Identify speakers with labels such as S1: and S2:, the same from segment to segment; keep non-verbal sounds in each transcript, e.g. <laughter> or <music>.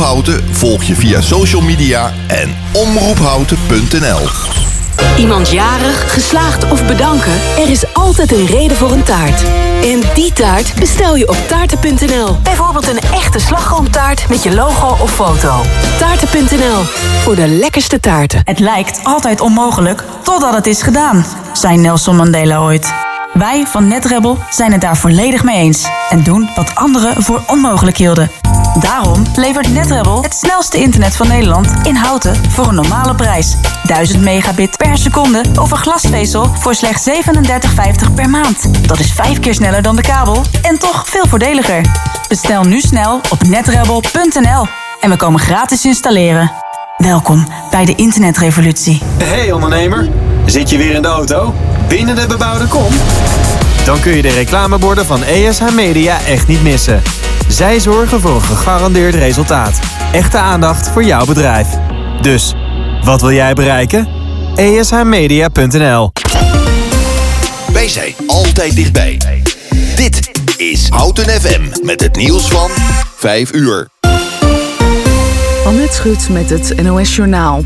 S1: Houten volg je via social media en omroephouten.nl.
S2: Iemand jarig, geslaagd of bedanken? Er is altijd een reden voor een taart. En die taart bestel je op taarten.nl. Bijvoorbeeld een echte slagroomtaart met je logo of foto. Taarten.nl, voor de lekkerste taarten.
S3: Het lijkt altijd onmogelijk totdat het is gedaan, zei Nelson Mandela ooit. Wij van NetRebel zijn het daar volledig mee eens en doen wat anderen voor onmogelijk hielden. Daarom levert NetRebel het snelste internet van Nederland in houten voor een normale prijs. 1000 megabit per seconde over glasvezel voor slechts 37,50 per maand. Dat is vijf keer sneller dan de kabel en toch veel voordeliger. Bestel nu snel op netrebel.nl en we komen gratis installeren. Welkom bij de internetrevolutie.
S4: Hey ondernemer, zit je weer in de auto? Binnen de bebouwde kom? Dan kun je de reclameborden van ESH Media echt niet missen. Zij zorgen voor een gegarandeerd resultaat. Echte aandacht voor jouw bedrijf. Dus, wat wil jij bereiken? ESHmedia.nl
S1: Wij zijn altijd dichtbij. Dit is Houten FM met het nieuws van 5 uur.
S5: Annette Schut met het NOS Journaal.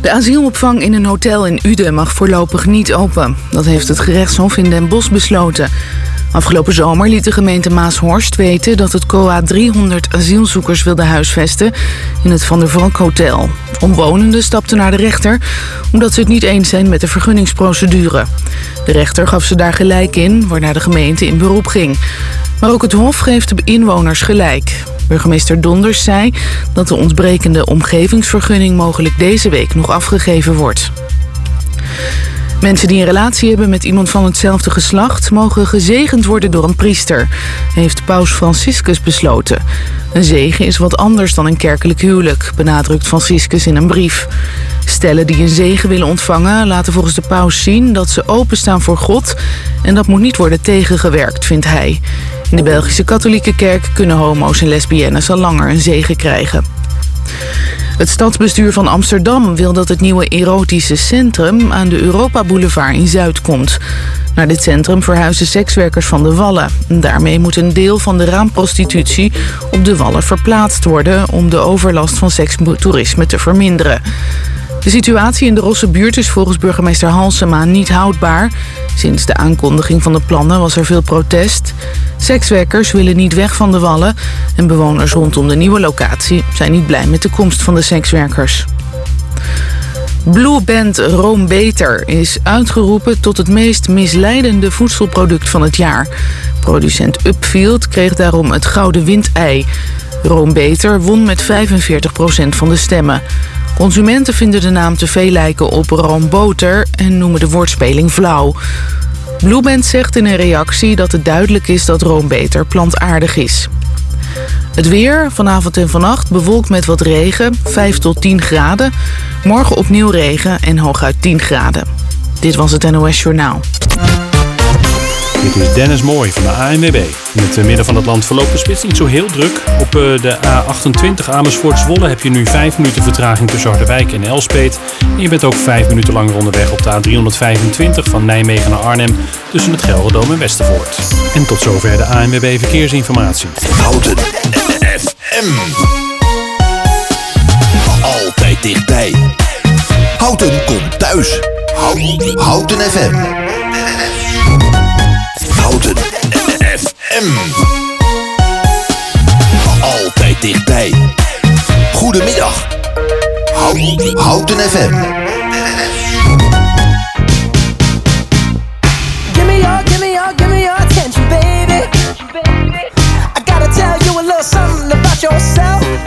S5: De asielopvang in een hotel in Uden mag voorlopig niet open. Dat heeft het gerechtshof in Den Bosch besloten. Afgelopen zomer liet de gemeente Maashorst weten dat het COA 300 asielzoekers wilde huisvesten in het Van der Valk Hotel. Omwonenden stapten naar de rechter omdat ze het niet eens zijn met de vergunningsprocedure. De rechter gaf ze daar gelijk in, waarna de gemeente in beroep ging. Maar ook het Hof geeft de inwoners gelijk. Burgemeester Donders zei dat de ontbrekende omgevingsvergunning mogelijk deze week nog afgegeven wordt. Mensen die een relatie hebben met iemand van hetzelfde geslacht... mogen gezegend worden door een priester, heeft paus Franciscus besloten. Een zegen is wat anders dan een kerkelijk huwelijk, benadrukt Franciscus in een brief. Stellen die een zegen willen ontvangen laten volgens de paus zien... dat ze openstaan voor God en dat moet niet worden tegengewerkt, vindt hij. In de Belgische katholieke kerk kunnen homo's en lesbiennes al langer een zegen krijgen. Het stadsbestuur van Amsterdam wil dat het nieuwe erotische centrum aan de Europa Boulevard in Zuid komt. Naar dit centrum verhuizen sekswerkers van de Wallen. Daarmee moet een deel van de raamprostitutie op de Wallen verplaatst worden om de overlast van sekstoerisme te verminderen. De situatie in de Rosse buurt is volgens burgemeester Halsema niet houdbaar. Sinds de aankondiging van de plannen was er veel protest. Sekswerkers willen niet weg van de wallen... en bewoners rondom de nieuwe locatie zijn niet blij met de komst van de sekswerkers. Blue Band Room Beter is uitgeroepen tot het meest misleidende voedselproduct van het jaar. Producent Upfield kreeg daarom het Gouden Windei. Room Beter won met 45% van de stemmen. Consumenten vinden de naam te veel lijken op roomboter en noemen de woordspeling flauw. Blueband zegt in een reactie dat het duidelijk is dat roombeter plantaardig is. Het weer, vanavond en vannacht, bewolkt met wat regen, 5 tot 10 graden. Morgen opnieuw regen en hooguit 10 graden. Dit was het NOS Journaal.
S6: Dit is Dennis Mooi van de ANWB. In het midden van het land verloopt de spits niet zo heel druk. Op eh, de A28 Amersfoort Zwolle heb je nu 5 minuten vertraging tussen Harderwijk en Elspet. En je bent ook 5 minuten langer onderweg op de A325 van Nijmegen naar Arnhem tussen het Gelderdoom en Westervoort. En tot zover de ANWB Verkeersinformatie.
S1: Houten FM. Altijd dichtbij. Houten komt thuis. Houten FM. Altijd dichtbij. Goedemiddag. Houten FM.
S7: Give me your, give me your, give me your attention, baby. I gotta tell you a little something about yourself.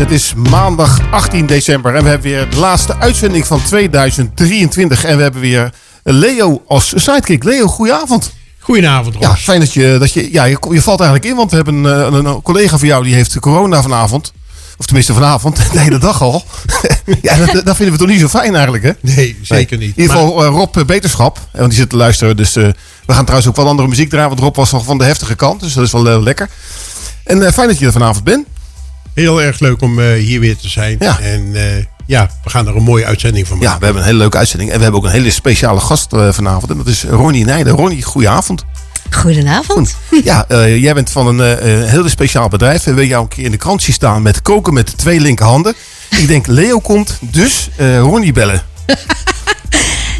S8: Het is maandag 18 december en we hebben weer de laatste uitzending van 2023. En we hebben weer Leo als sidekick. Leo, goedenavond.
S9: Goedenavond, Ros.
S8: Ja, fijn dat je, dat je, ja, je, je valt eigenlijk in, want we hebben een, een, een collega van jou die heeft corona vanavond. Of tenminste vanavond, <laughs> de hele dag al. <laughs> ja, dat, dat vinden we toch niet zo fijn eigenlijk, hè?
S9: Nee, zeker niet.
S8: In ieder
S9: Maar-
S8: geval eh, Rob eh, Beterschap, eh, want die zit te luisteren. Dus eh, we gaan trouwens ook wel andere muziek draaien, want Rob was nog van de heftige kant. Dus dat is wel eh, lekker. En eh, fijn dat je er vanavond bent.
S9: Heel erg leuk om eh, hier weer te zijn.
S8: Ja.
S9: En eh, ja, we gaan er een mooie uitzending van
S8: Ja,
S9: maken.
S8: we hebben een hele leuke uitzending. En we hebben ook een hele speciale gast eh, vanavond. En dat is Ronnie Nijden. Ronnie, goedenavond.
S10: Goedenavond.
S8: Ja, eh, jij bent van een eh, een heel speciaal bedrijf. We hebben jou een keer in de krant zien staan met koken met twee linkerhanden. Ik denk, Leo komt, dus eh, Ronnie bellen. <laughs>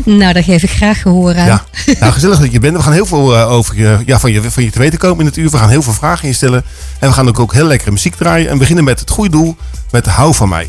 S10: Nou, daar geef ik graag gehoor aan.
S8: Ja, nou, gezellig dat je bent. We gaan heel veel eh, over je, ja, van, je, van je te weten komen in het uur. We gaan heel veel vragen instellen. En we gaan ook, ook heel lekkere muziek draaien. En beginnen met het goede doel, met Hou van mij.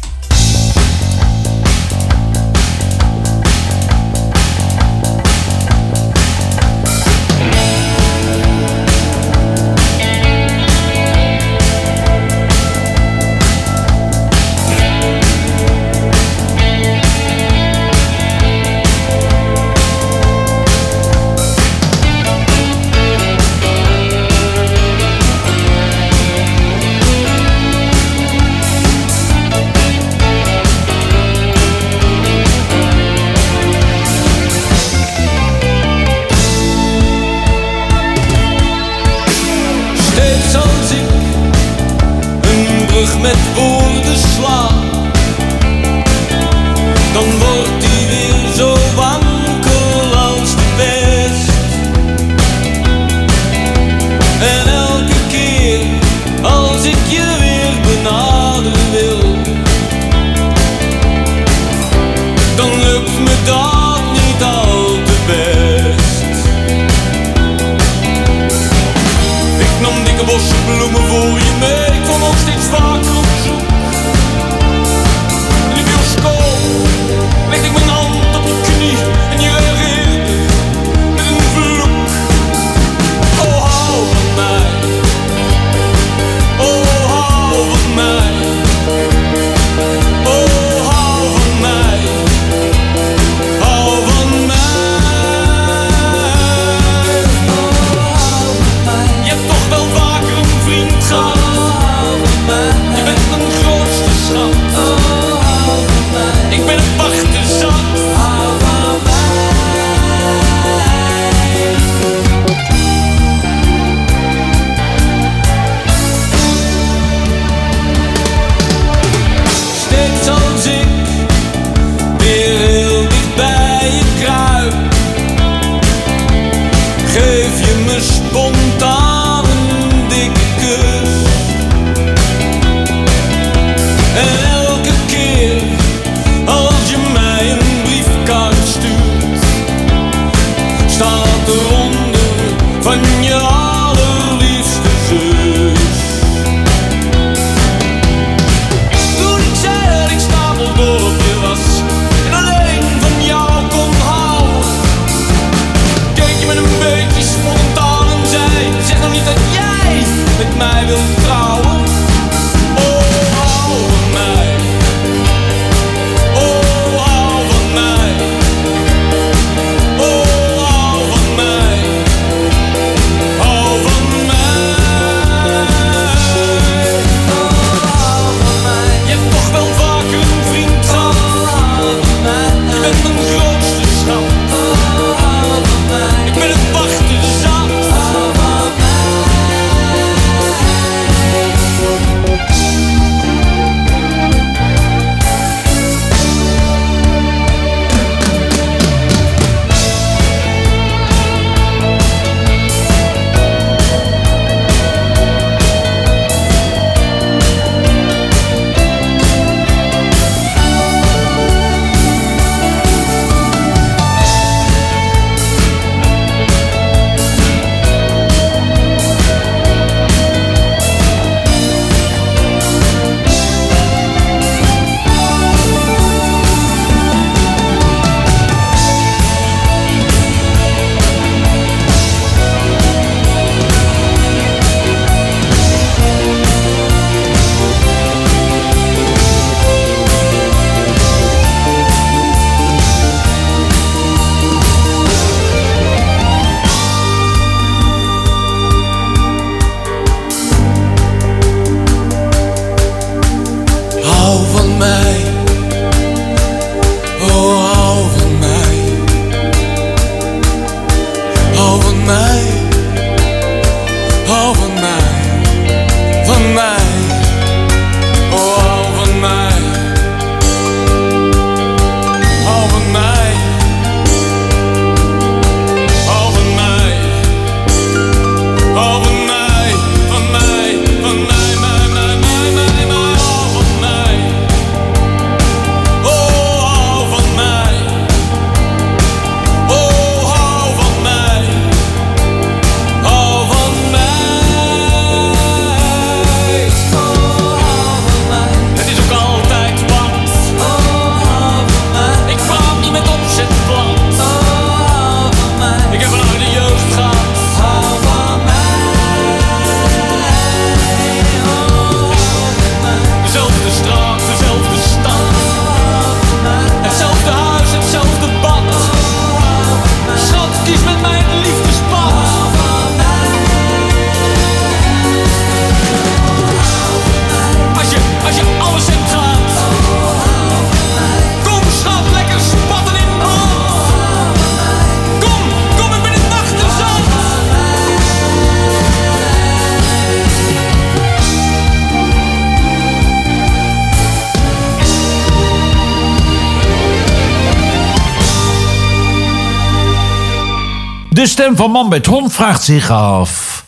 S11: Stem van Man met Hond vraagt zich af...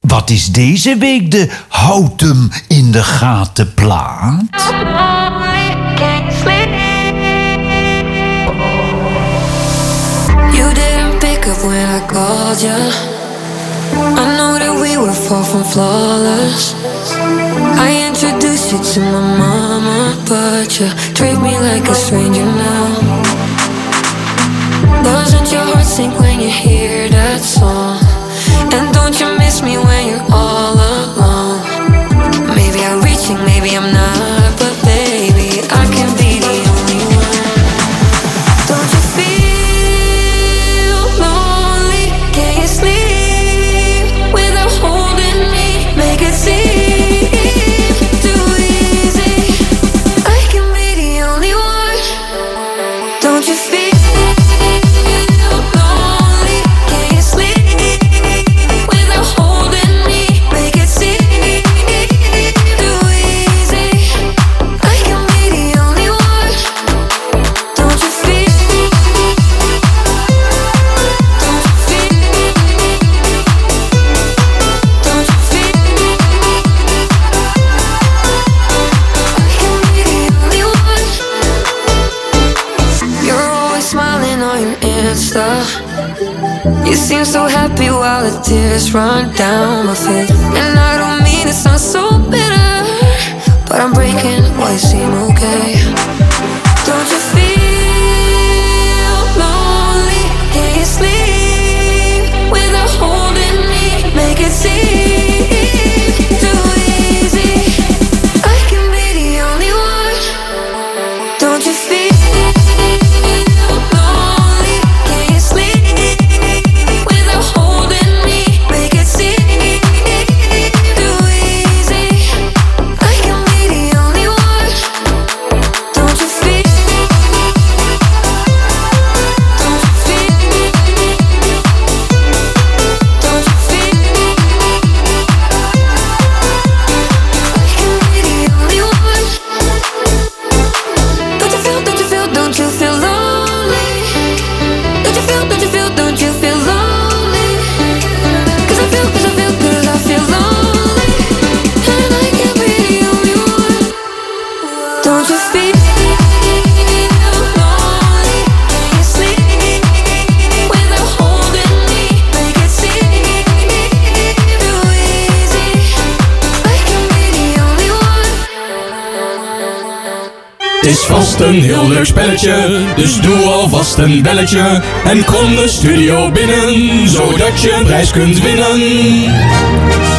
S11: Wat is deze week de houten in de gaten plaat?
S12: You didn't pick up when I called you. I know that we were far from flawless. I introduced you to my mama, but you treat me like a stranger now. Sink when you hear that song? And don't you miss me when you're run down my face.
S13: Het is vast een heel leuk spelletje, dus doe alvast een belletje. En kom de studio binnen, zodat je een prijs kunt winnen.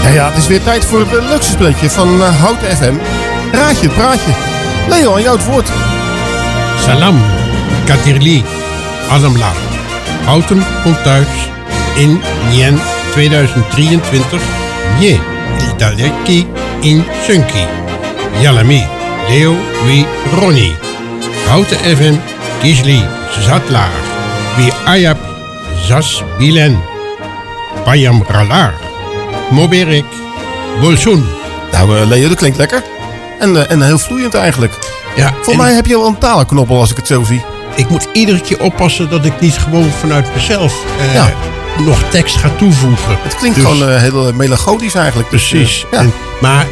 S8: Ja, ja, het is weer tijd voor het leukste spelletje van eh, Houten FM. Raadje, praatje. Leo, aan jou het woord.
S9: Salam, Katirli, Adamla. Houten komt thuis in Nien 2023. Nye, Italiaki in Sunki. Yalami, Leo, Wie, Ronnie. Houten FM, Kisli, Zatlaar. Wie Ayap, Zas, Bilen. Payam Ralar. Moberek, Bolsoen.
S8: Nou, eh, Leo, dat klinkt lekker. En, eh, en heel vloeiend eigenlijk.
S9: Ja,
S8: Voor mij heb je wel een talenknobbel als ik het zo zie.
S9: Ik moet iedere keer oppassen dat ik niet gewoon vanuit mezelf eh,
S8: Ja.
S9: nog tekst ga toevoegen.
S8: Het klinkt
S9: Dus-
S8: gewoon heel melancholisch eigenlijk. Dus,
S9: Precies.
S8: ja.
S9: En- maar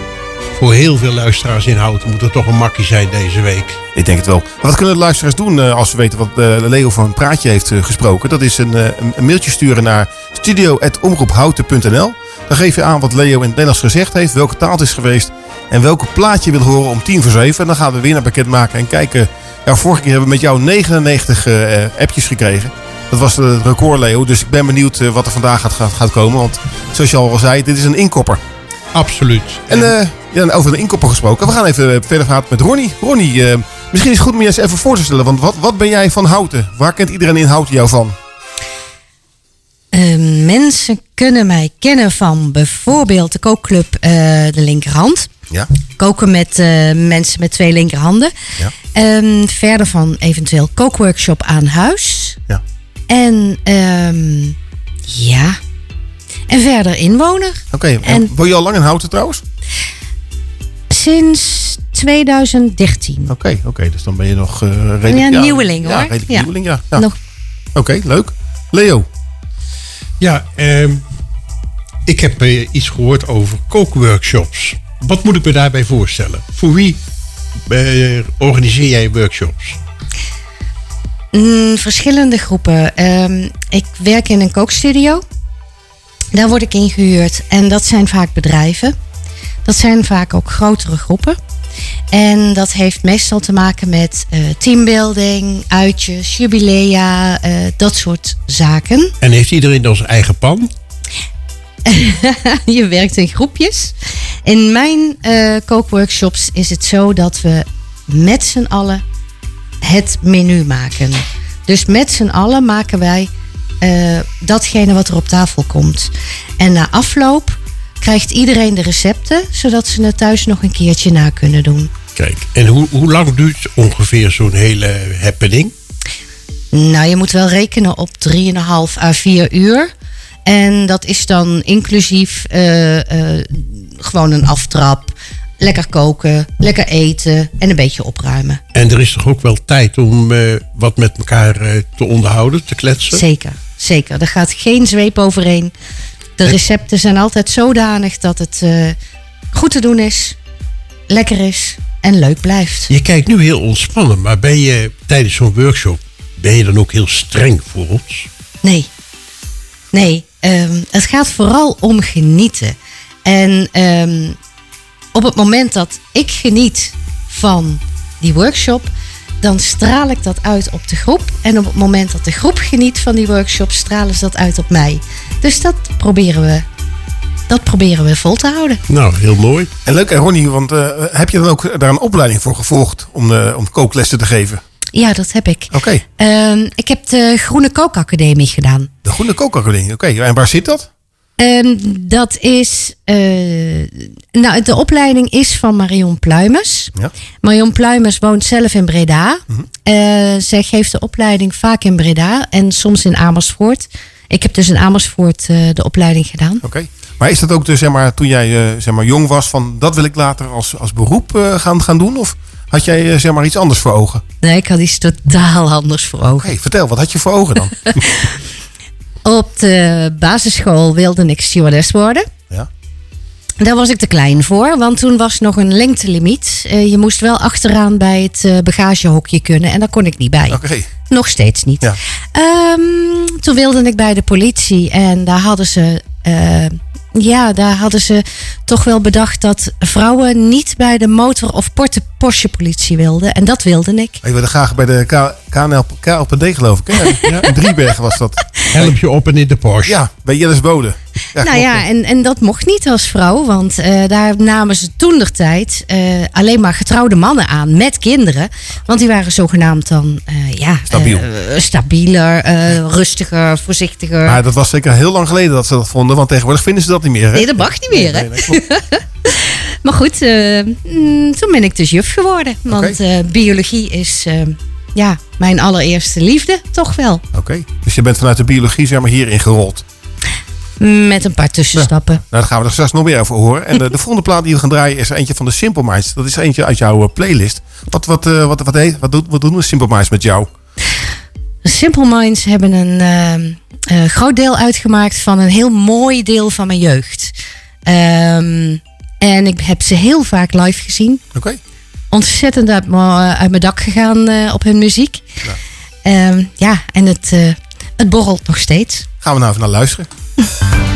S9: voor heel veel luisteraars in Houten moet het toch een makkie zijn deze week.
S8: Ik denk het wel. Wat kunnen de luisteraars doen eh, als ze weten wat eh, Leo van een praatje heeft eh, gesproken? Dat is een, een- mailtje sturen naar studio.omroephouten.nl. Dan geef je aan wat Leo in het Nederlands gezegd heeft, welke taal het is geweest en welke plaatje je wil horen om tien voor zeven. En dan gaan we weer naar pakket maken en kijken. Ja, vorige keer hebben we met jou 99 eh, eh, appjes gekregen. Dat was het record, Leo. Dus ik ben benieuwd wat er vandaag gaat, gaat, gaat komen. Want zoals je al zei, dit is een inkopper.
S9: Absoluut.
S8: En ja, en over een inkopper gesproken. We gaan even eh, verder gaan met Ronnie. Ronnie, eh, misschien is het goed om je eens even voor te stellen. Want wat, wat ben jij van Houten? Waar kent iedereen in Houten jou van?
S10: Eh, mensen kunnen mij kennen van bijvoorbeeld de kookclub eh, De Linkerhand.
S8: Ja.
S10: Koken met mensen met twee linkerhanden.
S8: Ja.
S10: Ehm, verder van eventueel kookworkshop aan huis.
S8: Ja.
S10: En ehm, ja. En verder inwoner.
S8: Oké, en
S10: En-
S8: woon je al lang in Houten trouwens?
S10: Sinds 2013.
S8: Oké, oké, dus dan ben je nog eh redelijk...
S10: Ja, nieuweling,
S8: Ja,
S10: hoor.
S8: redelijk
S10: Ja.
S8: nieuweling, ja. ja.
S10: Nog
S8: Oké, leuk. Leo,
S9: Ja, ehm, ik heb eh, iets gehoord over kookworkshops. Wat moet ik me daarbij voorstellen? Voor wie eh, organiseer jij workshops?
S10: Mm, verschillende groepen. Ehm, ik werk in een kookstudio. Daar word ik ingehuurd. En dat zijn vaak bedrijven. Dat zijn vaak ook grotere groepen. En dat heeft meestal te maken met eh, teambuilding, uitjes, jubilea, eh, dat soort zaken.
S9: En heeft iedereen dan zijn eigen pan? <laughs>
S10: je werkt in groepjes. In mijn eh, kookworkshops is het zo dat we met z'n allen het menu maken. Dus met z'n allen maken wij datgene wat er op tafel komt. En na afloop krijgt iedereen de recepten, zodat ze het thuis nog een keertje na kunnen doen.
S9: Kijk, en hoe, hoe lang duurt ongeveer zo'n hele happening?
S10: Nou, je moet wel rekenen op 3,5 à 4 uur. En dat is dan inclusief eh, eh, gewoon een aftrap. Lekker koken, lekker eten en een beetje opruimen.
S9: En er is toch ook wel tijd om eh, wat met elkaar te onderhouden, te kletsen?
S10: Zeker, zeker. Er gaat geen zweep overheen. De recepten zijn altijd zodanig dat het eh, goed te doen is, lekker is en leuk blijft.
S9: Je kijkt nu heel ontspannen, maar ben je tijdens zo'n workshop, ben je dan ook heel streng voor ons?
S10: Nee. Nee, ehm, het gaat vooral om genieten. En ehm, op het moment dat ik geniet van die workshop, dan straal ik dat uit op de groep. En op het moment dat de groep geniet van die workshop, stralen ze dat uit op mij. Dus dat proberen we, dat proberen we vol te houden.
S9: Nou, heel mooi.
S8: En leuk, en Ronnie, want eh, heb je dan ook daar een opleiding voor gevolgd om, eh, om kooklessen te geven?
S10: Ja, dat heb ik.
S8: Oké,
S10: Ehm, ik heb de Groene Kookacademie gedaan.
S8: de Groene Kookacademie. Oké, en waar zit dat?
S10: Ehm, dat is. eh, nou, de opleiding is van Marion Pluimers.
S8: Ja.
S10: Marion Pluimers woont zelf in Breda. Eh, zij geeft de opleiding vaak in Breda en soms in Amersfoort. Ik heb dus in Amersfoort eh, de opleiding gedaan.
S8: Oké. Maar is dat ook dus, zeg maar, toen jij zeg maar, jong was, van dat wil ik later als, als beroep gaan, gaan doen? Of had jij zeg maar, iets anders voor ogen?
S10: Nee, ik had iets totaal anders voor ogen.
S8: Hey, vertel, wat had je voor ogen dan? <laughs>
S10: Op de basisschool wilde ik stewardess worden.
S8: Ja.
S10: Daar was ik te klein voor, want toen was nog een lengtelimiet. Eh, je moest wel achteraan bij het eh, bagagehokje kunnen en daar kon ik niet bij.
S8: Oké.
S10: Nog steeds niet.
S8: Ja.
S10: Ehm, toen wilde ik bij de politie en daar hadden ze. eh, ja, daar hadden ze toch wel bedacht dat vrouwen niet bij de motor- of porte- Porsche politie wilden. En dat wilde ik.
S8: Ik wilde graag bij de K- KNL, KLPD geloof ik. Hè? Ja. <laughs> In Driebergen was dat.
S9: Help je op en in de Porsche.
S8: Ja, bij Jelles Bode. Ja,
S10: nou ja, en, en dat mocht niet als vrouw, want eh, daar namen ze toen der tijd eh, alleen maar getrouwde mannen aan met kinderen. Want die waren zogenaamd dan eh, ja,
S8: Stabiel.
S10: stabieler, rustiger, voorzichtiger.
S8: Maar dat was zeker heel lang geleden dat ze dat vonden, want tegenwoordig vinden ze dat niet meer. Hè?
S10: Nee, dat mag niet meer, hè?
S8: Nee, nee, klopt. <laughs>
S10: Maar goed, mm, toen ben ik dus juf geworden. Want biologie is ja, mijn allereerste liefde, toch wel.
S8: Oké, dus je bent vanuit de biologie zeg maar hierin gerold.
S10: Met een paar tussenstappen.
S8: Nou, daar gaan we er straks nog meer over horen. En eh, de volgende plaat die we gaan draaien is eentje van de Simple Minds. Dat is eentje uit jouw eh, playlist. Wat, wat, eh, wat, wat, heet- wat, doet, wat doen de Simple Minds met jou?
S10: De Simple Minds hebben een groot deel uitgemaakt van een heel mooi deel van mijn jeugd. Ehm, en ik heb ze heel vaak live gezien.
S8: Oké.
S10: Ontzettend uit, mijn- uit mijn dak gegaan op hun muziek. Ja, ja en het, het borrelt nog steeds.
S8: Gaan we nou even naar luisteren.
S14: Peace. <laughs>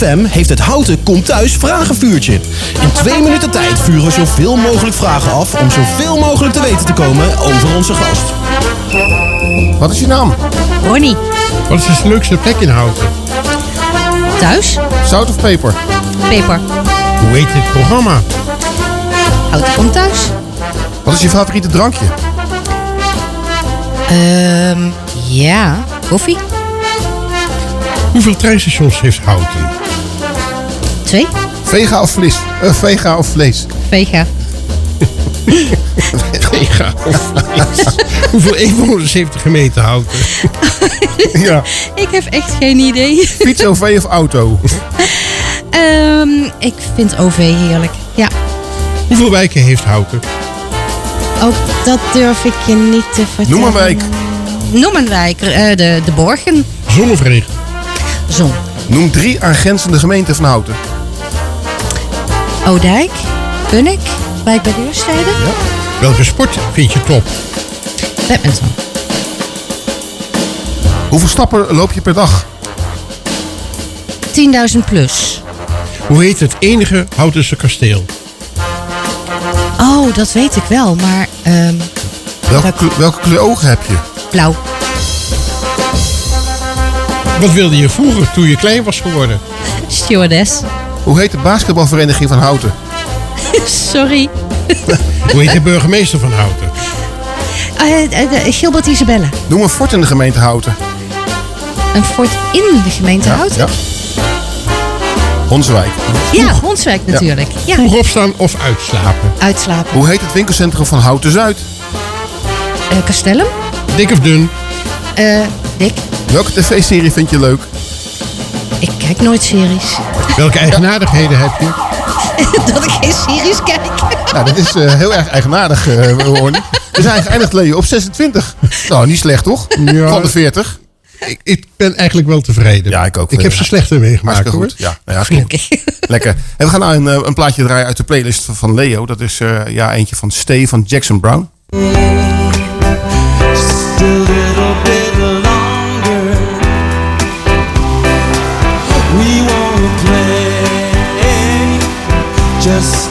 S14: FM heeft het Houten Komt Thuis vragenvuurtje. In twee minuten tijd vuren we zoveel mogelijk vragen af om zoveel mogelijk te weten te komen over onze gast.
S8: Wat is je naam?
S10: Ronnie.
S9: Wat is de leukste plek in Houten?
S10: Thuis?
S8: Zout of peper?
S10: Peper.
S9: Hoe heet dit programma?
S10: Houten komt thuis.
S8: Wat is je favoriete drankje?
S10: Ehm, ja. Koffie?
S9: Hoeveel treinstations heeft Houten?
S10: Twee.
S8: Vega of vlees? Eh, vega of vlees?
S10: Vega. <laughs>
S9: Vega of vlees? <laughs> Hoeveel inwoners heeft de gemeente Houten? <laughs>
S8: ja.
S10: Ik heb echt geen idee.
S8: Fiets, OV of auto?
S10: Ehm, ik vind OV heerlijk. Ja.
S9: Hoeveel wijken heeft Houten?
S10: Ook dat durf ik je niet te vertellen.
S8: Noem een wijk.
S10: Noem een wijk. eh, de, de Borgen.
S9: Zon of regen?
S10: Zon.
S8: Noem drie aangrenzende gemeenten van Houten.
S10: Oudijk. Bunnik. Wijk bij Deursteden.
S9: Welke sport vind je top?
S10: Badminton.
S8: Hoeveel stappen loop je per dag?
S10: 10.000 plus.
S9: Hoe heet het enige Houtense kasteel?
S10: Oh, dat weet ik wel. Maar ehm,
S8: Welke, welke kleur ogen heb je?
S10: blauw.
S9: Wat wilde je vroeger toen je klein was geworden? <laughs>
S10: Stewardess.
S8: Hoe heet de basketbalvereniging van Houten? <laughs>
S10: Sorry.
S9: Hoe heet de burgemeester van Houten?
S10: Eh, eh, de- Gilbert Isabelle.
S8: Noem een fort in de gemeente Houten.
S10: Een fort in de gemeente Houten.
S8: Ja. Honswijk.
S10: Ja, Honswijk natuurlijk. Ja.
S9: Vroeg opstaan of uitslapen?
S10: Uitslapen.
S8: Hoe heet het winkelcentrum van Houten Zuid?
S10: Eh, Castellum.
S9: Dik of dun?
S10: Eh, Dick.
S8: Welke tv-serie vind je leuk?
S10: Ik kijk nooit series.
S9: Welke <laughs> eigenaardigheden heb je? <laughs>
S10: dat ik geen series kijk.
S8: Nou, dat is eh, heel erg eigenaardig, eh Ronnie. We zijn geëindigd, Leo, op 26. Nou, niet slecht, toch?
S9: Ja.
S8: Van de 40.
S9: Ik, ik ben eigenlijk wel tevreden.
S8: Ja, ik ook.
S9: Ik heb ze slechter meegemaakt
S8: Hartstikke
S9: hoor.
S8: goed. Ja, nou ja. <laughs> Lekker. En we gaan nou een, eh, een plaatje draaien uit de playlist van- Leo. Dat is eh, ja, eentje van Stay van Jackson Brown.
S14: Just a just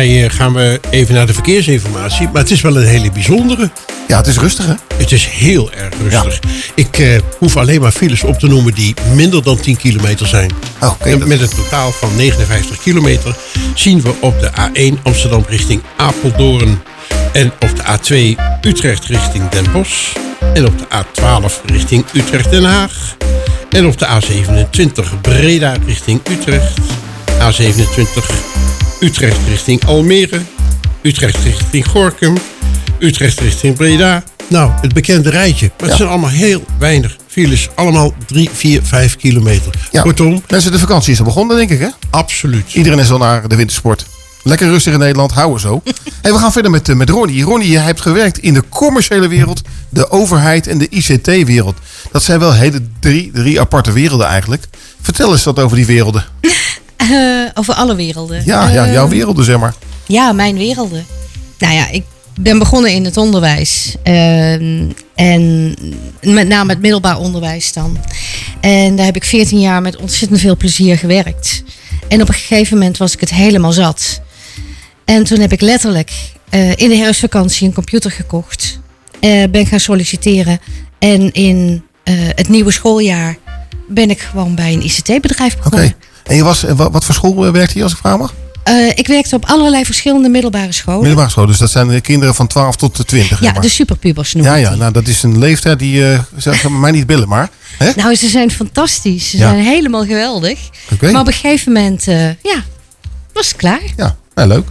S9: Eh, gaan we even naar de verkeersinformatie. Maar het is wel een hele bijzondere.
S8: Ja, het is rustig hè?
S9: Het is heel erg rustig. Ik eh, hoef alleen maar files op te noemen die minder dan 10 kilometer zijn.
S8: Oh,
S9: En met een totaal van 59 kilometer zien we op de A1 Amsterdam richting Apeldoorn. En op de A2 Utrecht richting Den Bosch. En op de A12 richting Utrecht-Den Haag. En op de A27 Breda richting Utrecht. A27 Utrecht richting Almere. Utrecht richting Gorkum. Utrecht richting Breda. Nou, het bekende rijtje. Maar het zijn allemaal heel weinig files. Allemaal 3, 4, 5 kilometer.
S8: Ja.
S9: Kortom.
S8: Mensen, de vakantie is al begonnen, denk ik hè?
S9: Absoluut.
S8: Iedereen is al naar de wintersport. Lekker rustig in Nederland, houden zo. <laughs> en we gaan verder met, eh, met Ronnie. Ronnie, jij hebt gewerkt in de commerciële wereld, de overheid en de ICT-wereld. Dat zijn wel hele drie, drie aparte werelden eigenlijk. Vertel eens wat over die werelden. <laughs>
S10: Eh, over alle werelden.
S8: Ja, ja
S10: Eh,
S8: jouw werelden, zeg maar.
S10: Ja, mijn werelden. Nou ja, ik ben begonnen in het onderwijs. Ehm, en met name het middelbaar onderwijs dan. En daar heb ik 14 jaar met ontzettend veel plezier gewerkt. En op een gegeven moment was ik het helemaal zat. En toen heb ik letterlijk eh, in de herfstvakantie een computer gekocht. Eh, ben gaan solliciteren. En in het nieuwe schooljaar ben ik gewoon bij een ICT-bedrijf begonnen.
S8: En je was, wa- wat voor school eh, werkte je als ik vraag mag?
S10: Eh, ik werkte op allerlei verschillende middelbare scholen.
S8: Middelbare school. Dus dat zijn de kinderen van 12 tot de 20.
S10: Ja,
S8: zeg maar.
S10: de superpubers noem
S8: ja, ja, nou dat is een leeftijd die, eh zeg maar, mij niet billen, maar. Hè?
S10: Nou, ze zijn fantastisch. Ze
S8: Ja.
S10: zijn helemaal geweldig.
S8: Oké.
S10: Maar op een gegeven moment, eh, ja, was het klaar.
S8: Ja, nou, leuk.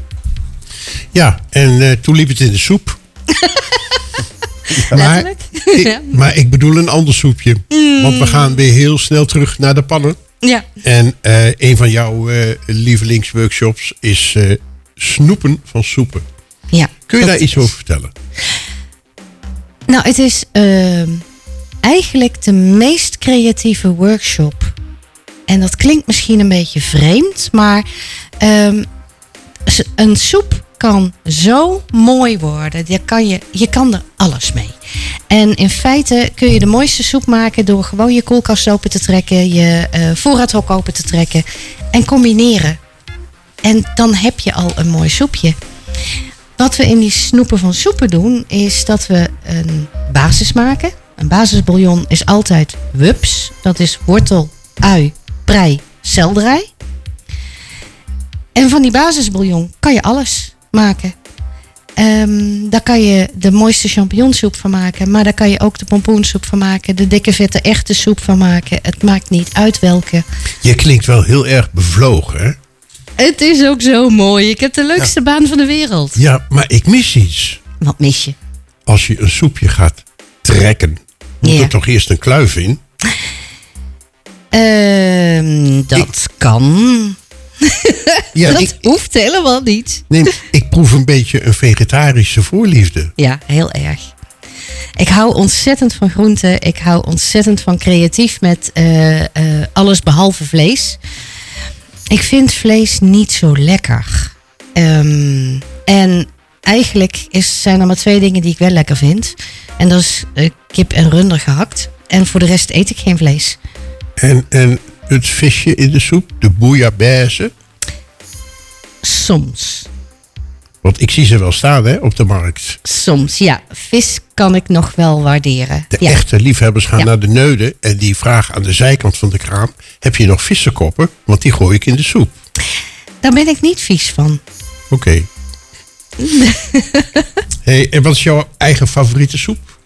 S9: Ja, en eh, toen liep het in de soep. <laughs> maar, ik, <laughs> maar ik bedoel een ander soepje.
S10: Mm.
S9: Want we gaan weer heel snel terug naar de pannen.
S10: Ja.
S9: En eh, een van jouw eh, lievelingsworkshops is eh, snoepen van soepen.
S10: Ja,
S9: Kun je daar iets over vertellen?
S10: Nou, het is eigenlijk de meest creatieve workshop. En dat klinkt misschien een beetje vreemd, maar ehm, een soep kan zo mooi worden. Je kan, je, je kan er alles mee. En in feite kun je de mooiste soep maken door gewoon je koelkast open te trekken, je eh, voorraadhok open te trekken en combineren. En dan heb je al een mooi soepje. Wat we in die snoepen van soepen doen, is dat we een basis maken. Een basisbouillon is altijd wups. Dat is wortel, ui, prei, selderij. En van die basisbouillon kan je alles maken. Ehm, daar kan je de mooiste champignonsoep van maken. Maar daar kan je ook de pompoensoep van maken. De dikke vette echte soep van maken. Het maakt niet uit welke.
S9: Je klinkt wel heel erg bevlogen, hè?
S10: Het is ook zo mooi. Ik heb de leukste baan van de wereld.
S9: Ja, maar ik mis iets.
S10: Wat mis je?
S9: Als je een soepje gaat trekken, moet
S10: Ja.
S9: er toch eerst een kluif in?
S10: Ehm, dat kan.
S9: Ja,
S10: dat
S9: ik-
S10: hoeft helemaal niet.
S9: Nee, ik proef een beetje een vegetarische voorliefde.
S10: Ja, heel erg. Ik hou ontzettend van groenten. Ik hou ontzettend van creatief met eh, eh, alles behalve vlees. Ik vind vlees niet zo lekker. Ehm, en eigenlijk is, zijn er maar twee dingen die ik wel lekker vind. En dat is eh, kip en runder gehakt. En voor de rest eet ik geen vlees.
S9: En, en het visje in de soep, de bouillabaisse.
S10: Soms.
S9: Want ik zie ze wel staan hè, op de markt.
S10: Soms, ja. Vis kan ik nog wel waarderen.
S9: De
S10: ja.
S9: echte liefhebbers gaan
S10: Ja.
S9: naar de neuden en die vragen aan de zijkant van de kraam: heb je nog vissenkoppen? Want die gooi ik in de soep.
S10: Daar ben ik niet vies van.
S9: Oké. <laughs> hey, en wat is jouw eigen favoriete soep?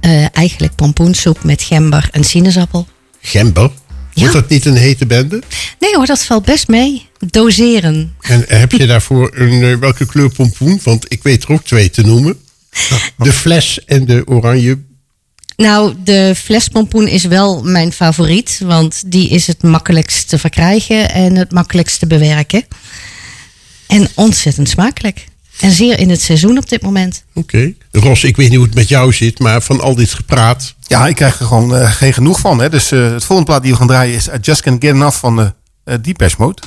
S10: Eh, eigenlijk pompoensoep met gember en sinaasappel.
S9: Gember. Wordt
S10: Ja.
S9: dat niet een hete bende?
S10: Nee hoor, dat valt best mee. Doseren.
S9: En heb je daarvoor een, eh, welke kleur pompoen? Want ik weet er ook twee te noemen. De fles en de oranje.
S10: Nou, de flespompoen is wel mijn favoriet. Want die is het makkelijkst te verkrijgen en het makkelijkst te bewerken. En ontzettend smakelijk. En zeer in het seizoen op dit moment.
S9: Oké. Ros, ik weet niet hoe het met jou zit, maar van al dit gepraat.
S8: Ja, ik krijg er gewoon eh, geen genoeg van. Hè. Dus eh, het volgende plaat die we gaan draaien is I Just Can't Get Enough van de uh, Depeche Mode.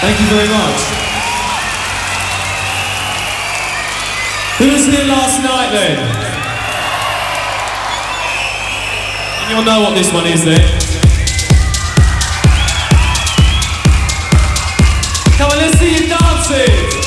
S15: Thank you very much. Who was here last night then? And you'll know what this one is then. Come on, let's
S14: vocês.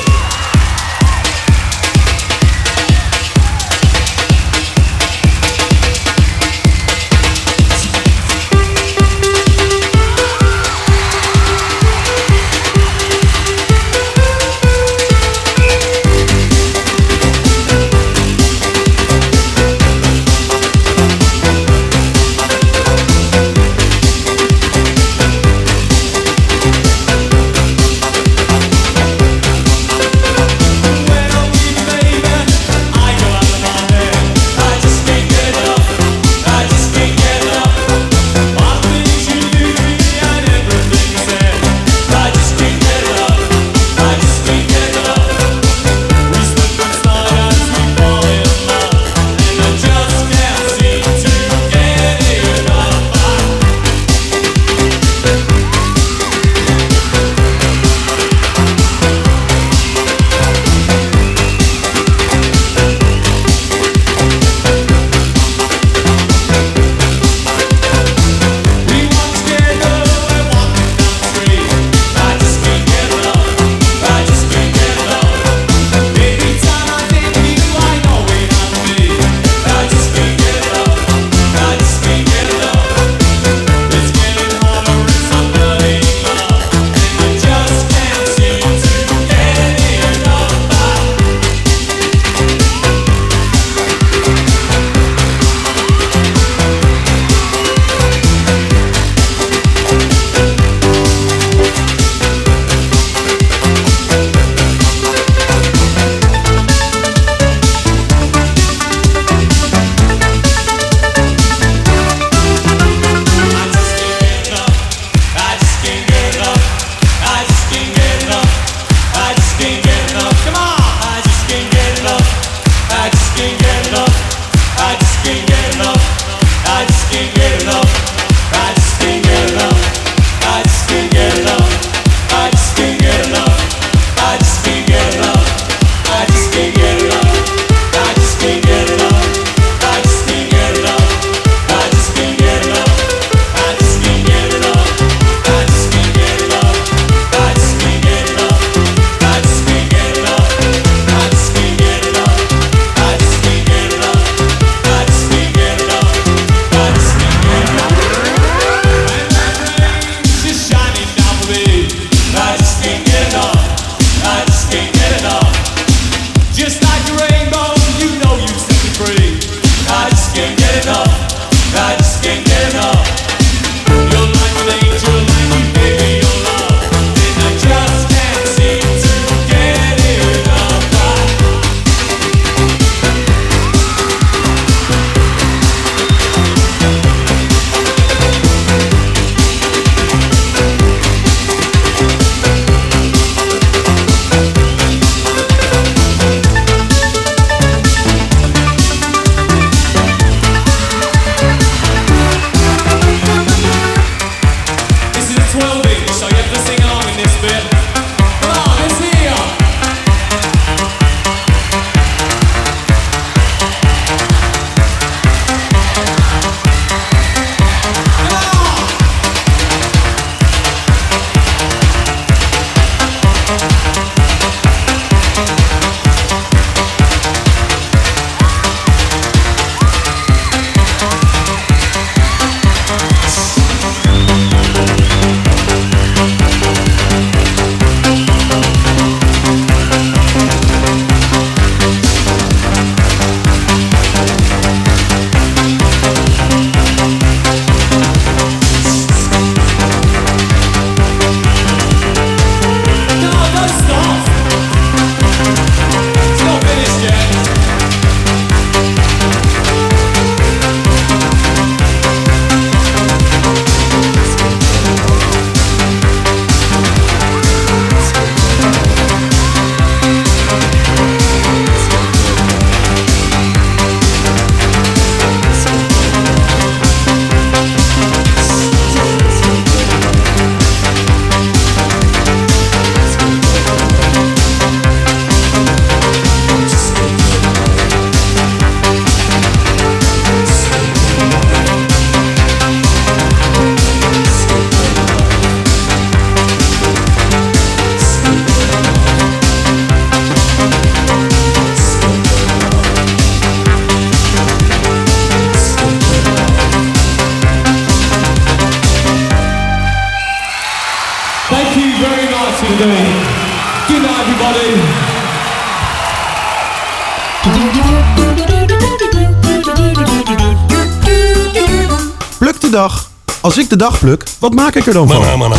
S14: Dag pluk, wat maak ik er dan van?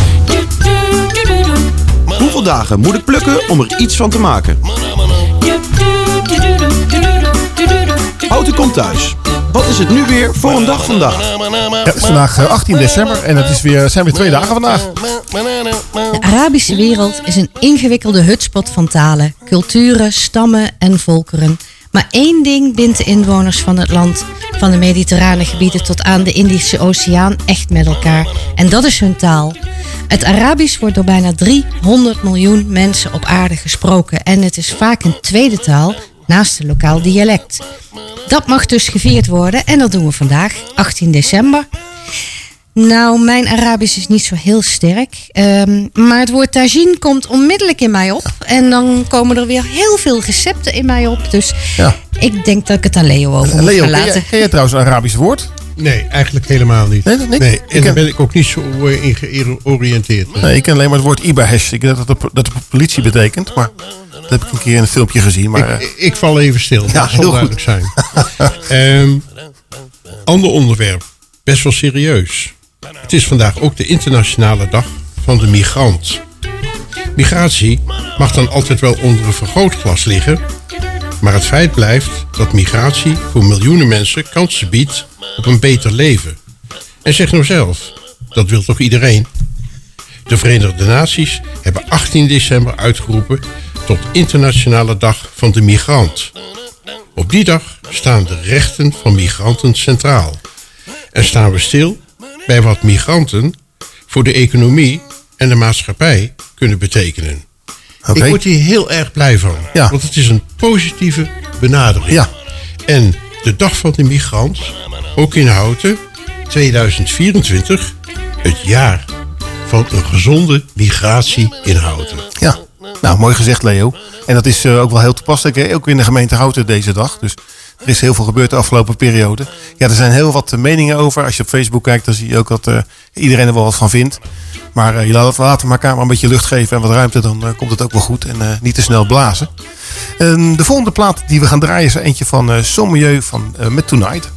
S14: Hoeveel dagen moet ik plukken om er iets van te maken? Houten komt thuis. Wat is het nu weer voor een dag vandaag?
S8: Ja, het is vandaag eh, 18 december en het is weer, zijn weer twee dagen vandaag.
S10: De Arabische wereld is een ingewikkelde hutspot van talen, culturen, stammen en volkeren. Maar één ding bindt de inwoners van het land, van de mediterrane gebieden tot aan de Indische Oceaan, echt met elkaar. En dat is hun taal. Het Arabisch wordt door bijna 300 miljoen mensen op aarde gesproken. En het is vaak een tweede taal naast een lokaal dialect. Dat mag dus gevierd worden en dat doen we vandaag, 18 december. Nou, mijn Arabisch is niet zo heel sterk. ehm, maar het woord tagine komt onmiddellijk in mij op. En dan komen er weer heel veel recepten in mij op. Dus
S8: Ja.
S10: ik denk dat ik het aan Leo over moet
S8: Leo,
S10: gaan
S8: ken jij,
S10: laten.
S8: ken jij trouwens een Arabisch woord?
S9: Nee, eigenlijk helemaal niet.
S8: Nee, niet?
S9: En daar ben ik ook niet zo eh, in georiënteerd.
S8: Nee, ik ken alleen maar het woord Ibahesh. Ik denk dat het, dat het politie betekent, maar dat heb ik een keer in een filmpje gezien. Maar, eh,
S9: ik, ik val even stil.
S8: Ja,
S9: dat zal
S8: heel
S9: duidelijk zijn. <laughs> Ehm, ander onderwerp. Best wel serieus. Het is vandaag ook de internationale dag van de migrant. Migratie mag dan altijd wel onder een vergrootglas liggen. Maar het feit blijft dat migratie voor miljoenen mensen kansen biedt op een beter leven. En zeg nou zelf, dat wil toch iedereen? De Verenigde Naties hebben 18 december uitgeroepen tot Internationale Dag van de Migrant. Op die dag staan de rechten van migranten centraal. En staan we stil bij wat migranten voor de economie en de maatschappij kunnen betekenen. Ik word hier heel erg blij van.
S8: Ja.
S9: Want het is een positieve benadering.
S8: Ja.
S9: En de Dag van de Migrant, ook in Houten, 2024, het jaar van een gezonde migratie in Houten.
S8: ja, nou mooi gezegd Leo. En dat is eh, ook wel heel toepasselijk, hè? ook in de gemeente Houten deze dag. Dus er is heel veel gebeurd de afgelopen periode. Ja, er zijn heel wat eh, meningen over. Als je op Facebook kijkt, dan zie je ook dat eh, iedereen er wel wat van vindt. Maar eh, je laat, laat maar elkaar maar een beetje lucht geven en wat ruimte, dan komt het ook wel goed. En niet te snel blazen. En de volgende plaat die we gaan draaien is eentje van uh, van Met Tonight.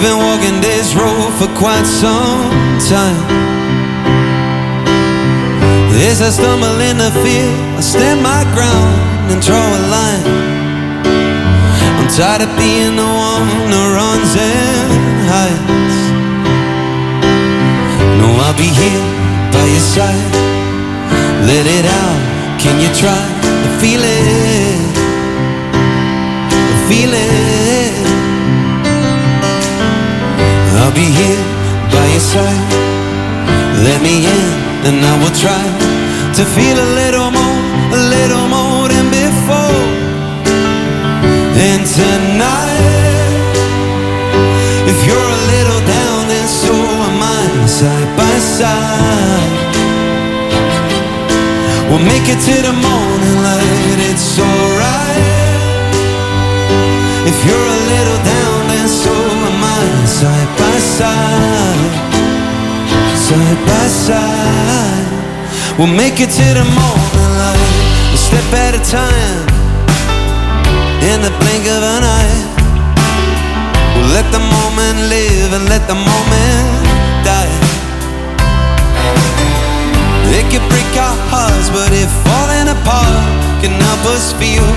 S16: We've been walking this road for quite some time. As I stumble in the fear, I stand my ground and draw a line. I'm tired of being the one who runs and hides. No, I'll be here by your side. Let it out. Can you try to feel it? Feel it. I'll be here by your side. Let me in, and I will try to feel a little more, a little more than before. And tonight, if you're a little down, then so am I, side by side. We'll make it to the morning light, it's alright. Side. Side by side. We'll make it to the morning light, a step at a time. In the blink of an eye. We'll let the moment live and let the moment die. It could break our hearts, but if falling apart can help us feel,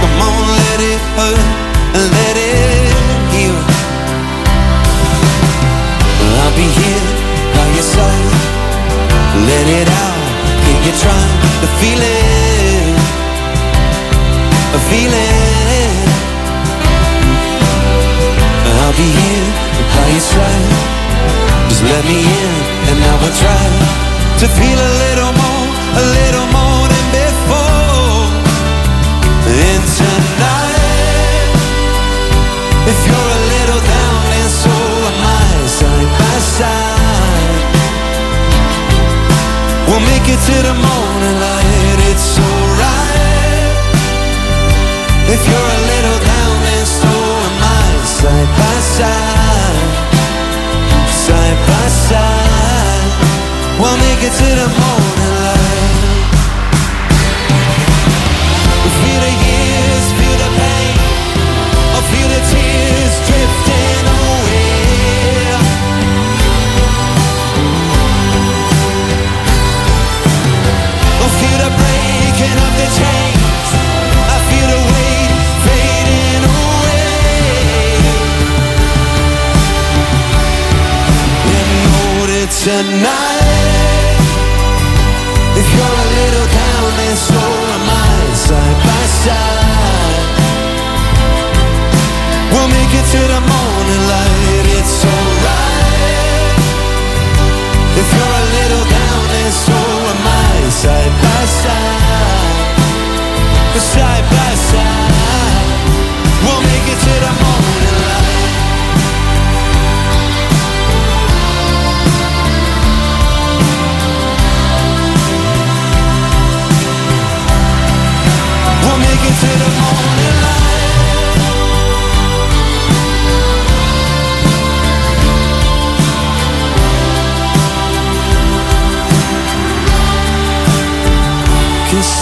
S16: come on, let it hurt and let it heal. Be here by your side. Let it out. Can you try to feel it? Feel it. I'll be here by your side. Just let me in, and I will try to feel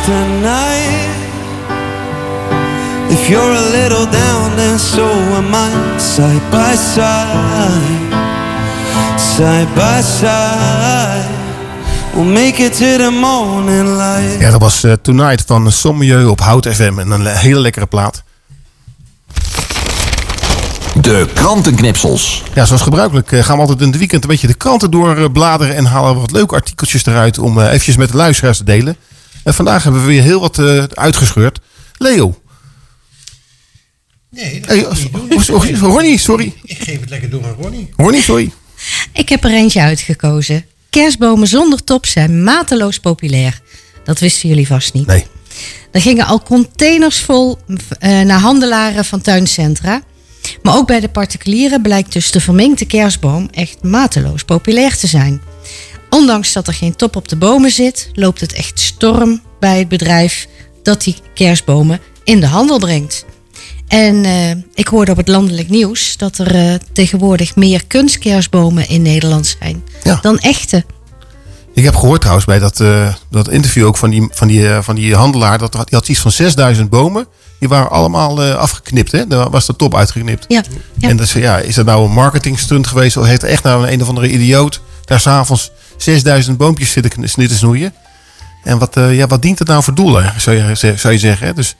S16: tonight, if you're a little down, then so am I. Side by side, side by side, we'll make it to the morning light.
S8: Ja, dat was eh, Tonight van Sommieu op Hout FM. En een hele lekkere plaat.
S1: De krantenknipsels.
S8: Ja, zoals gebruikelijk eh, gaan we altijd in het weekend een beetje de kranten doorbladeren. En halen we wat leuke artikeltjes eruit om eh, eventjes met de luisteraars te delen. En vandaag hebben we weer heel wat eh, uitgescheurd. Leo.
S9: Nee, dat
S8: Hey,
S9: ik niet doen.
S8: oh, sorry, Ronnie, sorry.
S9: Ik geef het lekker door aan Ronnie.
S8: Ronnie, sorry.
S10: Ik heb er eentje uitgekozen. Kerstbomen zonder top zijn mateloos populair. Dat wisten jullie vast niet.
S8: Nee.
S10: Er gingen al containers vol eh, naar handelaren van tuincentra. Maar ook bij de particulieren blijkt dus de verminkte kerstboom echt mateloos populair te zijn. Ondanks dat er geen top op de bomen zit, loopt het echt storm bij het bedrijf dat die kerstbomen in de handel brengt. En eh, ik hoorde op het landelijk nieuws dat er eh, tegenwoordig meer kunstkerstbomen in Nederland zijn dan echte.
S8: Ik heb gehoord trouwens bij dat, eh, dat interview ook van die, van die, van die handelaar. Dat, die had iets van 6000 bomen. Die waren allemaal eh, afgeknipt. Hè? Daar was de top uitgeknipt.
S10: Ja, ja.
S8: En dus, ja, is dat nou een marketingstunt geweest? Of heeft echt nou een, een of andere idioot daar s'avonds 6000 boompjes zitten zitten snoeien? En wat, eh, ja, wat dient het nou voor doel, hè, zou je, zou je zeggen? Hè? Dus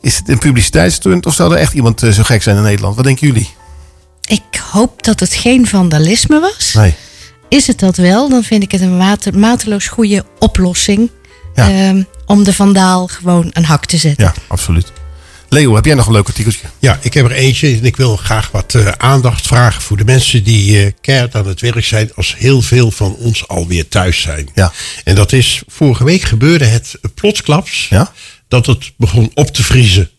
S8: is het een publiciteitsstunt of zou er echt iemand eh, zo gek zijn in Nederland? Wat denken jullie?
S10: Ik hoop dat het geen vandalisme was.
S8: Nee.
S10: Is het dat wel, dan vind ik het een mate- mateloos goede oplossing.
S8: Ja.
S10: ehm, om de vandaal gewoon een hak te zetten.
S8: Ja, absoluut. Leo, heb jij nog een leuk artikeltje?
S9: Ja, ik heb er eentje en ik wil graag wat eh, aandacht vragen voor de mensen die eh keihard aan het werk zijn als heel veel van ons alweer thuis zijn.
S8: Ja.
S9: En dat is, vorige week gebeurde het plotsklaps
S8: Ja?
S9: dat het begon op te vriezen.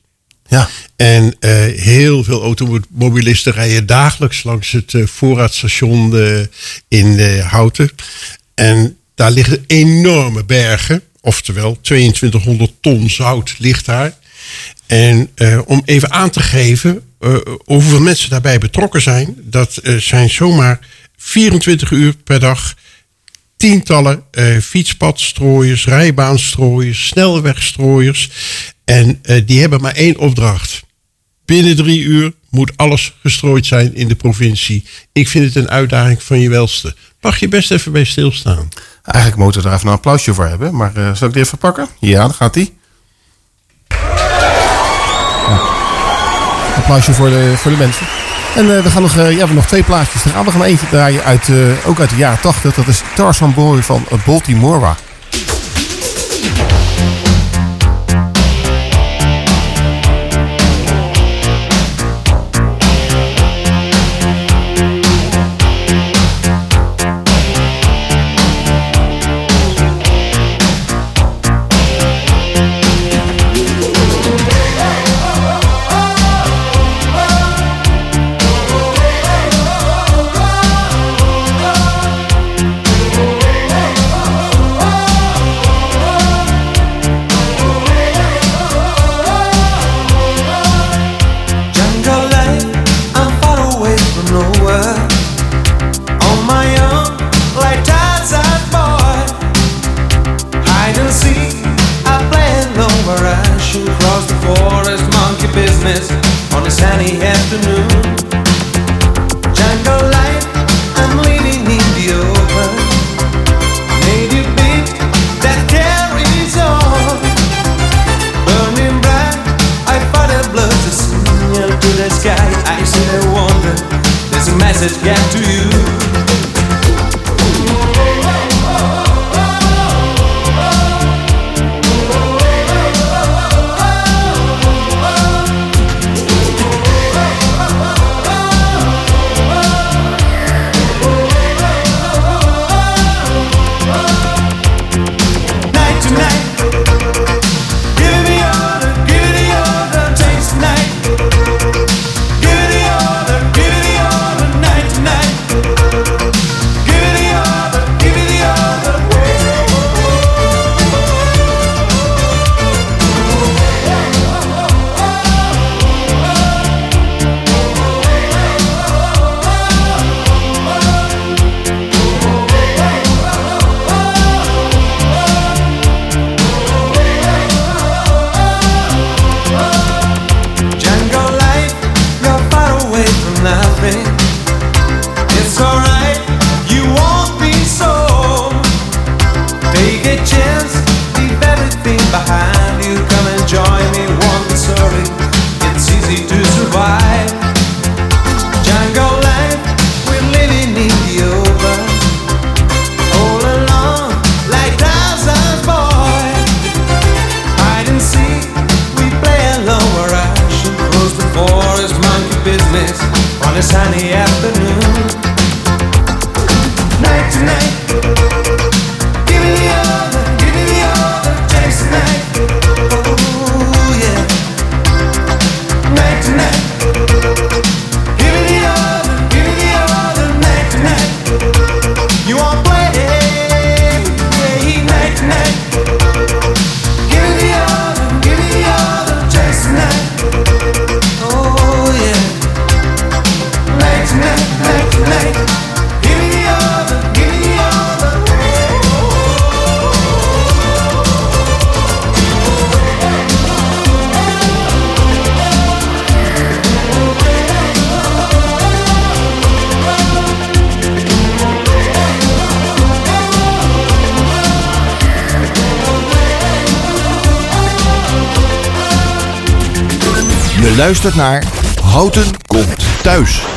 S8: Ja.
S9: En eh, heel veel automobilisten rijden dagelijks langs het voorraadstation eh, in Houten. En daar liggen enorme bergen, oftewel 2200 ton zout ligt daar. En eh, om even aan te geven eh, hoeveel mensen daarbij betrokken zijn, dat eh, zijn zomaar 24 uur per dag tientallen fietspadstrooiers, rijbaanstrooiers, snelwegstrooiers. En die hebben maar één opdracht. Binnen drie uur moet alles gestrooid zijn in de provincie. Ik vind het een uitdaging van je welste. Mag je best even bij stilstaan.
S8: Eigenlijk moeten we daar even een applausje voor hebben. Maar eh, zal ik die even pakken? Ja, dan gaat die. Applausje voor de, voor de mensen. En eh, we gaan nog, eh, we hebben nog twee plaatjes te gaan. We gaan eentje draaien uit, ook uit de jaren 80. Dat is Tarzan Boy van Baltimore.
S1: Luistert naar Houten komt thuis.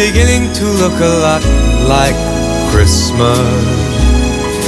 S17: Beginning to look a lot like Christmas.